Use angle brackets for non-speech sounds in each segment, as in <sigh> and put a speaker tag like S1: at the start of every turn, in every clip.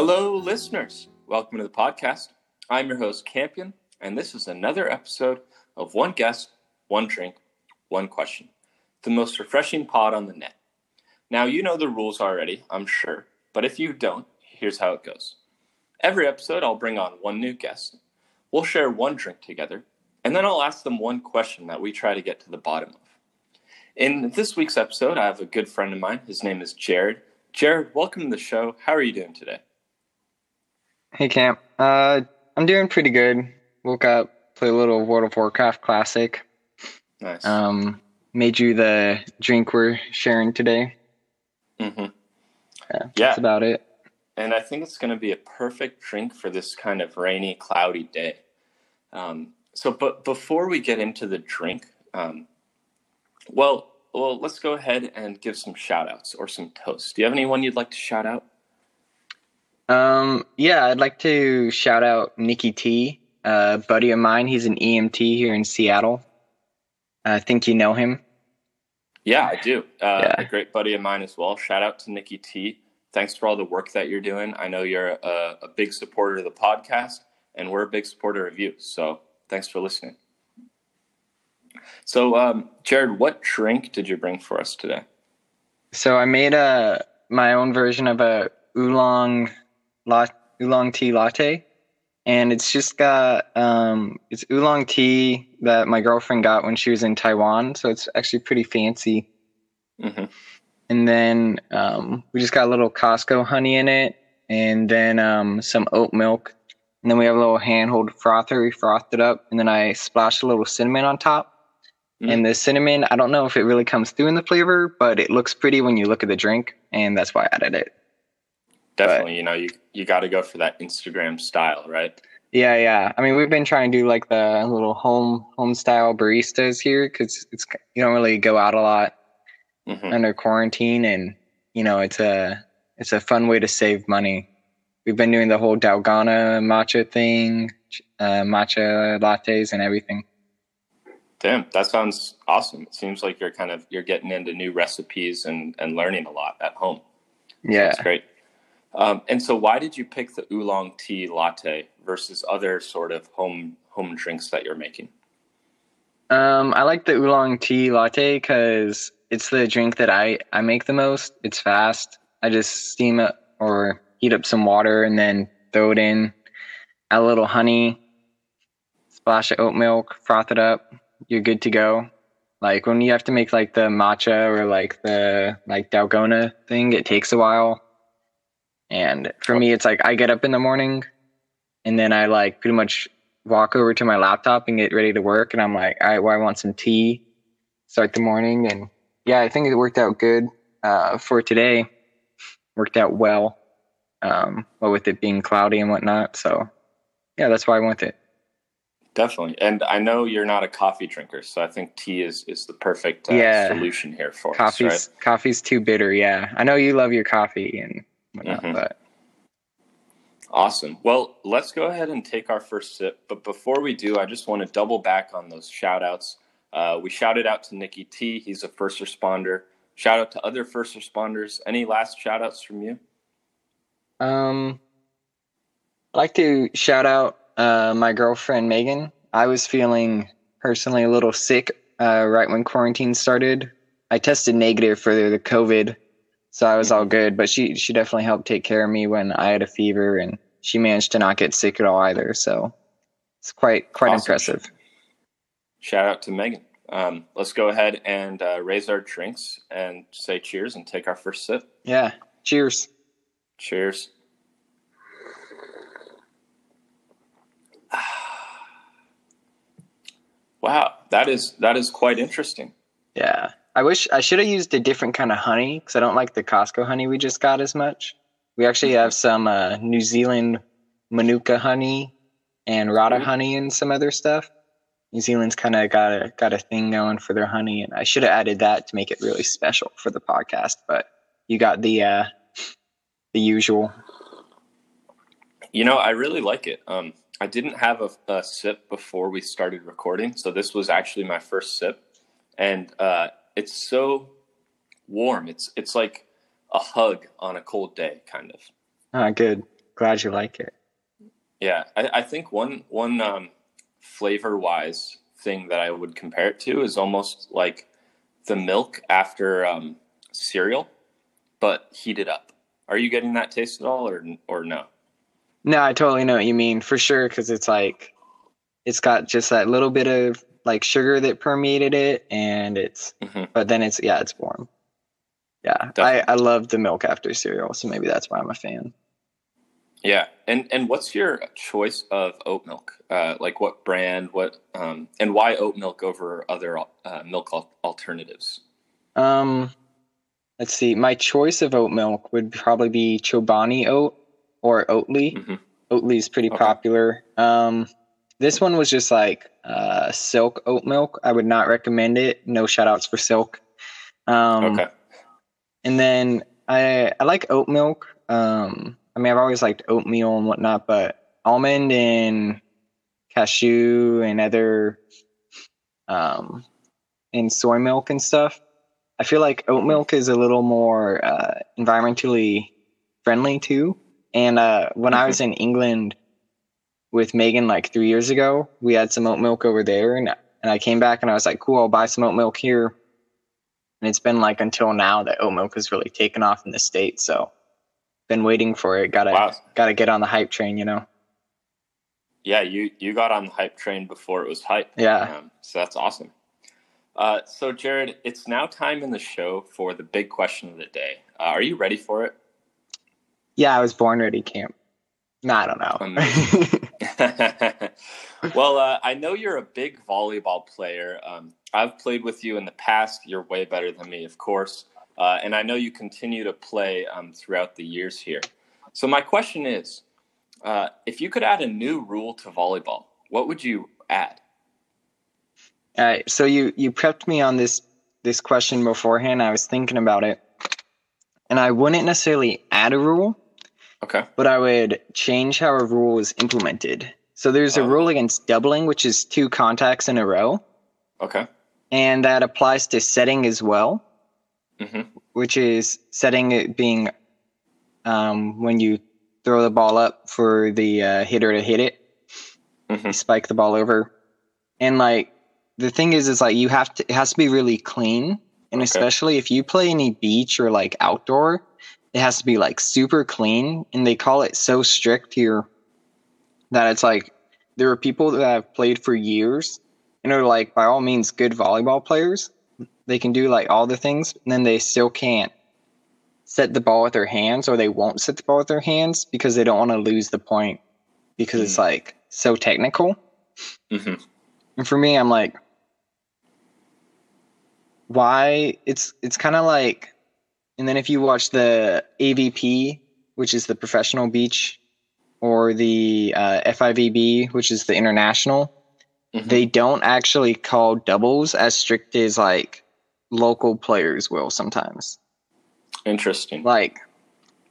S1: Hello, listeners. Welcome to the podcast. I'm your host, Campion, and this is another episode of One Guest, One Drink, One Question, the most refreshing pod on the net. Now, you know the rules already, I'm sure, but if you don't, here's how it goes. Every episode, I'll bring on one new guest. We'll share one drink together, and then I'll ask them one question that we try to get to the bottom of. In this week's episode, I have a good friend of mine. His name is Jared. Jared, welcome to the show. How are you doing today?
S2: Hey, Camp. Uh, I'm doing pretty good. Woke up, played a little World of Warcraft Classic.
S1: Nice.
S2: Um, made you the drink we're sharing today.
S1: mm-hmm.
S2: Yeah,
S1: Yeah.
S2: that's about it.
S1: and I think it's going to be a perfect drink for this kind of rainy, cloudy day. Um, so, but before we get into the drink, um, well, well, let's go ahead and give some shout outs or some toasts. Do you have anyone you'd like to shout out?
S2: Um, yeah, I'd like to shout out Nikki T, a buddy of mine. He's an EMT here in Seattle. I think you know him.
S1: Yeah, I do. Uh,
S2: Yeah.
S1: A great buddy of mine as well. Shout out to Nikki T. Thanks for all the work that you're doing. I know you're a, a big supporter of the podcast, and we're a big supporter of you. So thanks for listening. So, um, Jared, what drink did you bring for us today?
S2: So I made a my own version of a oolong la, oolong tea latte, and it's just got um, it's oolong tea that my girlfriend got when she was in Taiwan. So it's actually pretty fancy.
S1: hmm
S2: And then um, we just got a little Costco honey in it, and then um, some oat milk, and then we have a little handhold frother. We frothed it up, and then I splashed a little cinnamon on top.
S1: Mm.
S2: And the cinnamon, I don't know if it really comes through in the flavor, but it looks pretty when you look at the drink, and that's why I added it.
S1: Definitely, you know, you you got to go for that Instagram style, right?
S2: Yeah, yeah. I mean, we've been trying to do like the little home home style baristas here because it's you don't really go out a lot
S1: hmm
S2: under quarantine, and you know it's a it's a fun way to save money. We've been doing the whole Dalgona matcha thing, uh, matcha lattes, and everything.
S1: Damn, that sounds awesome. It seems like you're kind of you're getting into new recipes and and learning a lot at home.
S2: Yeah.
S1: That's great. Um, and so, why did you pick the oolong tea latte versus other sort of home home drinks that you're making?
S2: Um, I like the oolong tea latte because it's the drink that I, I make the most. It's fast. I just steam it or heat up some water and then throw it in, add a little honey, splash of oat milk, froth it up. You're good to go. Like when you have to make like the matcha or like the like dalgona thing, it takes a while. And for me, it's like I get up in the morning and then I like pretty much walk over to my laptop and get ready to work. And I'm like, all right, well, I want some tea. Start the morning. And yeah, I think it worked out good uh, for today. Worked out well, um, but with it being cloudy and whatnot. So yeah, that's why I went with it.
S1: Definitely, and I know you're not a coffee drinker, so I think tea is is the perfect uh,
S2: Yeah.
S1: solution here for
S2: Coffee's
S1: us.
S2: coffee's too bitter. Yeah, I know you love your coffee and whatnot,
S1: Mhm.
S2: but
S1: Awesome. Well, let's go ahead and take our first sip. But before we do, I just want to double back on those shout outs. Uh, we shouted out to Nikki T. He's a first responder. Shout out to other first responders. Any last shout outs from you?
S2: Um, I'd like to shout out uh, my girlfriend Megan. I was feeling personally a little sick uh, right when quarantine started. I tested negative for the COVID, so I was all good. But she she definitely helped take care of me when I had a fever, and she managed to not get sick at all either. So it's quite quite
S1: Awesome.
S2: impressive.
S1: Shout out to Megan. Um, let's go ahead and uh, raise our drinks and say cheers and take our first sip.
S2: Yeah. Cheers.
S1: Cheers. <sighs> Wow, that is that is quite interesting.
S2: Yeah. I wish I should have used a different kind of honey because I don't like the Costco honey we just got as much. We actually have some uh, New Zealand Manuka honey and Rata
S1: Ooh.
S2: honey and some other stuff. New Zealand's kind of got a got a thing going for their honey, and I should have added that to make it really special for the podcast. But you got the uh, the usual.
S1: You know, I really like it. Um, I didn't have a, a sip before we started recording, so this was actually my first sip, and uh, it's so warm. It's it's like a hug on a cold day, kind of.
S2: Ah, good. glad you like it.
S1: Yeah, I, I think one one um, flavor wise thing that I would compare it to is almost like the milk after um, cereal, but heated up. Are you getting that taste at all, or or no?
S2: No, I totally know what you mean for sure because it's like it's got just that little bit of like sugar that permeated it, and it's
S1: hmm
S2: but then it's yeah, it's warm. Yeah, I
S1: Definitely.
S2: I love the milk after cereal, so maybe that's why I'm a fan.
S1: Yeah, and and what's your choice of oat milk? Uh, like what brand? What um, and why oat milk over other uh, milk al- alternatives?
S2: Um, let's see. My choice of oat milk would probably be Chobani oat or Oatly.
S1: hmm
S2: is pretty
S1: Okay.
S2: popular. Um, this one was just like uh, Silk oat milk. I would not recommend it. No shout outs for Silk. Um,
S1: okay.
S2: And then I I like oat milk. Um, I mean, I've always liked oatmeal and whatnot, but almond and cashew and other um, and soy milk and stuff. I feel like oat milk is a little more uh, environmentally friendly too. And uh, when I
S1: Mhm.
S2: was in England with Megan like three years ago, we had some oat milk over there, and and I came back and I was like, cool, I'll buy some oat milk here. And it's been like until now that oat milk has really taken off in the state. So been waiting for it. Gotta
S1: Wow.
S2: gotta get on the hype train, you know.
S1: Yeah, you you got on the hype train before it was hype.
S2: Yeah.
S1: Um, so that's awesome. Uh, so Jared, it's now time in the show for the big question of the day. Uh, are you ready for it?
S2: Yeah, I was born ready camp. No, I don't know. <laughs> <laughs>
S1: Well, uh, I know you're a big volleyball player. Um, I've played with you in the past. You're way better than me, of course. Uh, and I know you continue to play um, throughout the years here. So, my question is uh, if you could add a new rule to volleyball, what would you add?
S2: Right. So you you prepped me on this this question beforehand. I was thinking about it, and I wouldn't necessarily add a rule,
S1: Okay.
S2: but I would change how a rule is implemented. So there's a rule against doubling, which is two contacts in a row,
S1: Okay.
S2: and that applies to setting as well,
S1: hmm
S2: which is setting it being um, when you throw the ball up for the uh, hitter to hit it.
S1: hmm
S2: you spike the ball over. And like the thing is is like you have to it has to be really clean. And
S1: Okay.
S2: especially if you play any beach or like outdoor, it has to be like super clean. And they call it so strict here that it's like there are people that have played for years and are like by all means good volleyball players. They can do like all the things, and then they still can't set the ball with their hands or they won't set the ball with their hands because they don't want to lose the point because it's
S1: Hmm.
S2: like so technical.
S1: hmm
S2: And for me, I'm like, why? It's it's kind of like, and then if you watch the AVP, which is the professional beach, or the uh, FIVB, which is the international,
S1: Mhm.
S2: they don't actually call doubles as strict as like local players will sometimes.
S1: Interesting.
S2: Like,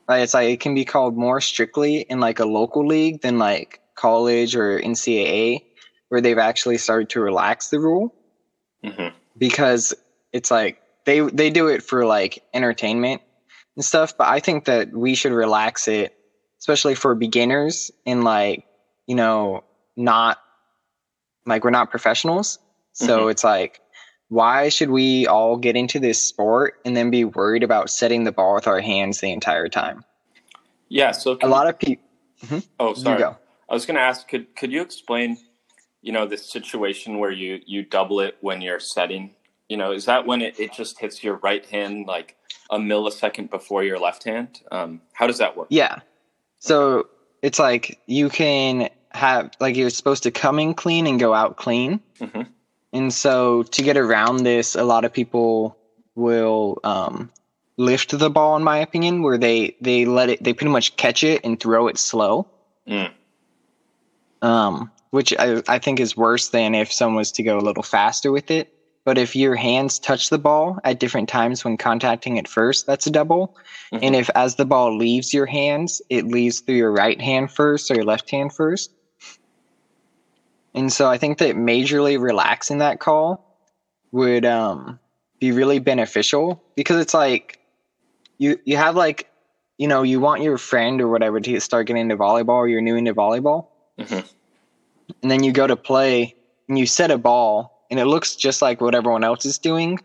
S2: like it's like it can be called more strictly in like a local league than like college or NCAA, where they've actually started to relax the rule
S1: hmm
S2: because it's like they they do it for like entertainment and stuff. But I think that we should relax it, especially for beginners and like you know not like we're not professionals. So
S1: Mhm.
S2: it's like why should we all get into this sport and then be worried about setting the ball with our hands the entire time?
S1: Yeah. So
S2: A lot of people.
S1: Oh,
S2: You
S1: sorry. I was going to ask could could you explain, you know, this situation where you you double it when you're setting? You know, is that when it, it just hits your right hand like a millisecond before your left hand? Um, how does that work?
S2: Yeah. So it's like you can have like you're supposed to come in clean and go out clean.
S1: hmm
S2: And so to get around this, a lot of people will um, lift the ball, in my opinion, where they they let it, they pretty much catch it and throw it slow,
S1: Mm.
S2: um, which I, I think is worse than if someone was to go a little faster with it. But if your hands touch the ball at different times when contacting it first, that's a double.
S1: Mhm.
S2: And if as the ball leaves your hands, it leaves through your right hand first or your left hand first. And so I think that majorly relaxing that call would um, be really beneficial because it's like you you have like you know, you want your friend or whatever to start getting into volleyball or you're new into volleyball.
S1: Mhm.
S2: And then you go to play and you set a ball and it looks just like what everyone else is doing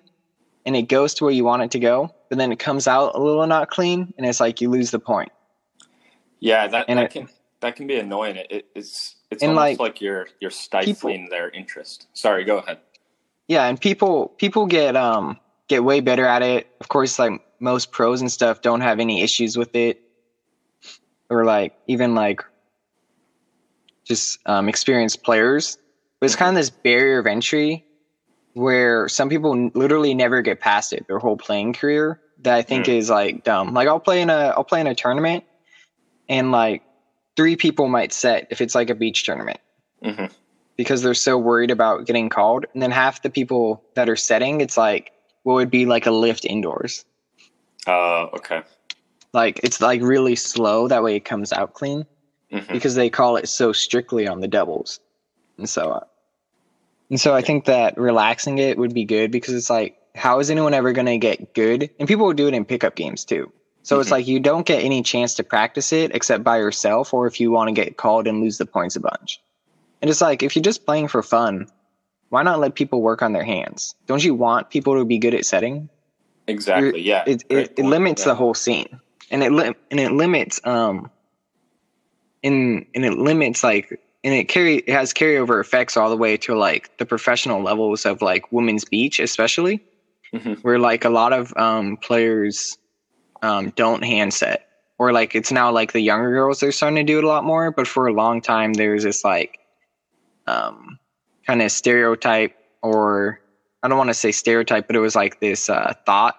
S2: and it goes to where you want it to go, but then it comes out a little not clean and it's like you lose the point.
S1: Yeah, that,
S2: And
S1: that
S2: it-
S1: can that can be annoying. It, it, it's it's almost
S2: like,
S1: like, you're you're stifling their interest. Sorry, go ahead.
S2: Yeah, and people people get um get way better at it. Of course, like most pros and stuff don't have any issues with it, or like even like just um, experienced players. But it's kind of this barrier of entry where some people literally never get past it their whole playing career. That I think is like dumb. Like I'll play in a I'll play in a tournament, and like three people might set if it's like a beach tournament
S1: hmm
S2: because they're so worried about getting called. And then half the people that are setting, it's like what would be like a lift indoors.
S1: Uh, okay.
S2: Like it's like really slow. That way it comes out clean
S1: hmm
S2: because they call it so strictly on the doubles. And so, uh, and so I think that relaxing it would be good because it's like, how is anyone ever going to get good? And people will do it in pickup games too. So it's
S1: Mhm.
S2: like you don't get any chance to practice it except by yourself or if you want to get called and lose the points a bunch. And it's like, if you're just playing for fun, why not let people work on their hands? Don't you want people to be good at setting?
S1: Exactly. Yeah.
S2: it it, it limits
S1: Yeah.
S2: the whole scene and it li- and it limits um in and it limits like and it carry it has carryover effects all the way to like the professional levels of like women's beach especially
S1: Mhm.
S2: where like a lot of um players um don't handset or like it's now like the younger girls they're starting to do it a lot more but for a long time there's this like um kind of stereotype or I don't want to say stereotype, but it was like this uh, thought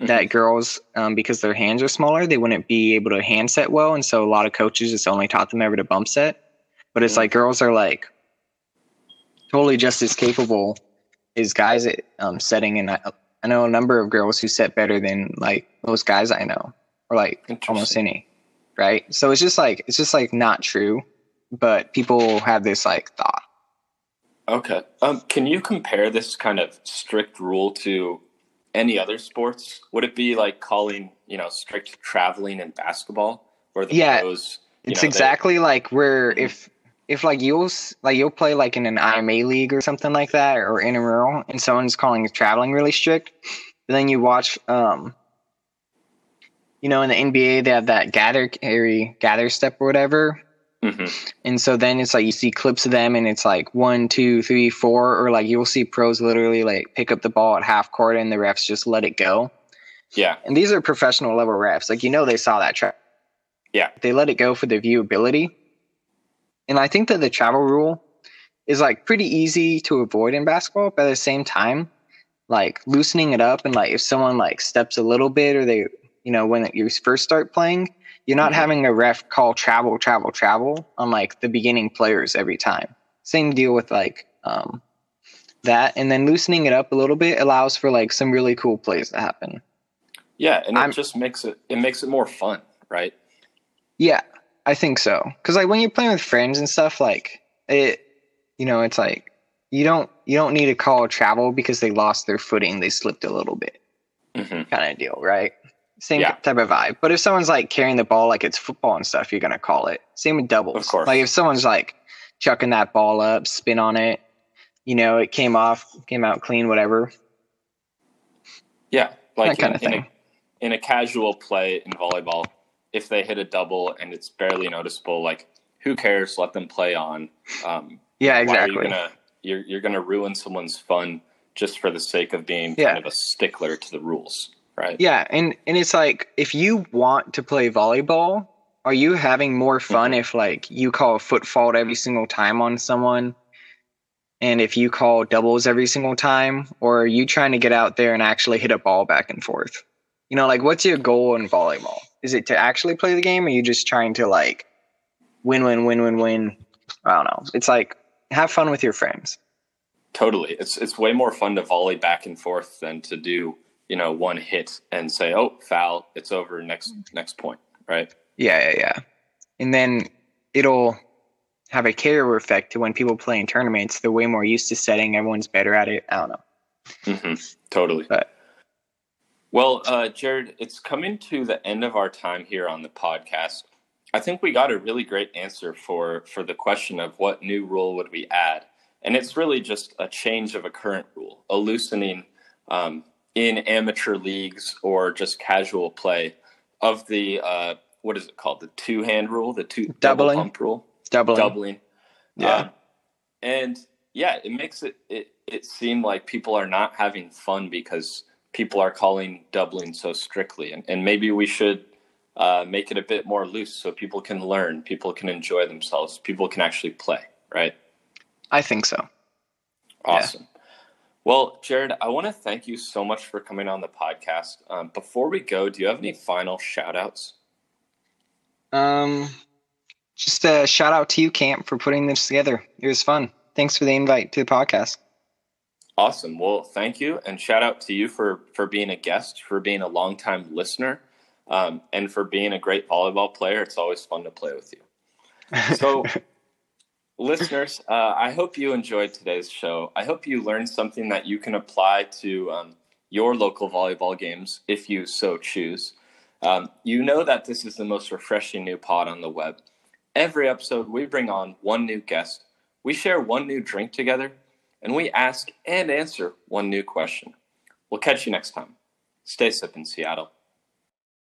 S2: that girls, um, because their hands are smaller, they wouldn't be able to hand set well, and so a lot of coaches just only taught them ever to bump set. But it's
S1: Mhm.
S2: like girls are like totally just as capable as guys at um, setting, and I, I know a number of girls who set better than like most guys I know, or like almost any, right? So it's just like it's just like not true, but people have this like thought.
S1: Okay. Um, can you compare this kind of strict rule to any other sports? Would it be like calling, you know, strict traveling in basketball, where the
S2: Yeah,
S1: pros?
S2: It's
S1: know, they-
S2: exactly like where
S1: Mhm.
S2: if if like you'll like you'll play like in an IMA league or something like that or intramural and someone's calling traveling really strict, but then you watch um you know in the NBA they have that gather carry gather step or whatever.
S1: Mhm.
S2: And so then it's like you see clips of them and it's like one, two, three, four, or like you'll see pros literally like pick up the ball at half court and the refs just let it go.
S1: Yeah.
S2: And these are professional level refs. Like you know they saw that track.
S1: Yeah.
S2: They let it go for the viewability. And I think that the travel rule is like pretty easy to avoid in basketball, but at the same time, like loosening it up and like if someone like steps a little bit or they you know, when you first start playing, you're not
S1: Mhm.
S2: having a ref call travel, travel, travel on like the beginning players every time. Same deal with like um that. And then loosening it up a little bit allows for like some really cool plays to happen.
S1: Yeah, and it
S2: I'm-
S1: just makes it it makes it more fun, right?
S2: Yeah, I think so. Because like when you're playing with friends and stuff, like it, you know, it's like you don't you don't need to call travel because they lost their footing, they slipped a little bit,
S1: hmm
S2: kind of deal, right? Same
S1: Yeah.
S2: type of vibe. But if someone's like carrying the ball like it's football and stuff, you're gonna call it. Same with doubles.
S1: Of course.
S2: Like if someone's like chucking that ball up, spin on it, you know, it came off, came out clean, whatever.
S1: Yeah, like
S2: That
S1: in, in, a, in a casual play in volleyball, if they hit a double and it's barely noticeable, like who cares? Let them play on. Um,
S2: Yeah,
S1: why are
S2: exactly.
S1: you gonna you're you're gonna ruin someone's fun just for the sake of being
S2: Yeah.
S1: kind of a stickler to the rules, right?
S2: Yeah, and and it's like if you want to play volleyball, are you having more fun if like you call a foot fault every single time on someone? And if you call doubles every single time, or are you trying to get out there and actually hit a ball back and forth? You know, like what's your goal in volleyball? Is it to actually play the game, or are you just trying to like win, win, win, win, win? I don't know. It's like have fun with your friends.
S1: Totally. It's it's way more fun to volley back and forth than to do, you know, one hit and say, "Oh, foul, it's over, next next point." Right?
S2: Yeah, yeah, yeah. And then it'll have a carryover effect to when people play in tournaments. They're way more used to setting. Everyone's better at it. I don't know.
S1: mm-hmm. Totally.
S2: But
S1: Well, uh, Jared, it's coming to the end of our time here on the podcast. I think we got a really great answer for for the question of what new rule would we add, and it's really just a change of a current rule, a loosening um, in amateur leagues or just casual play of the uh, what is it called? The two hand rule, the two
S2: Doubling.
S1: double pump rule,
S2: Doubling.
S1: doubling.
S2: Yeah.
S1: Um, and yeah, it makes it, it it seem like people are not having fun because people are calling doubling so strictly, and, and maybe we should uh, make it a bit more loose so people can learn, people can enjoy themselves, people can actually play. Right.
S2: I think so.
S1: Awesome. Well, Jared, I want to thank you so much for coming on the podcast. Um, before we go, do you have any final shout outs?
S2: Um, just a shout out to you, Camp, for putting this together. It was fun. Thanks for the invite to the podcast.
S1: Awesome. Well, thank you, and shout out to you for for being a guest, for being a longtime listener, um, and for being a great volleyball player. It's always fun to play with you. So, <laughs> listeners, uh, I hope you enjoyed today's show. I hope you learned something that you can apply to um, your local volleyball games if you so choose. Um, you know that this is the most refreshing new pod on the web. Every episode, we bring on one new guest, we share one new drink together, and we ask and answer one new question. We'll catch you next time. Stay sipping, Seattle.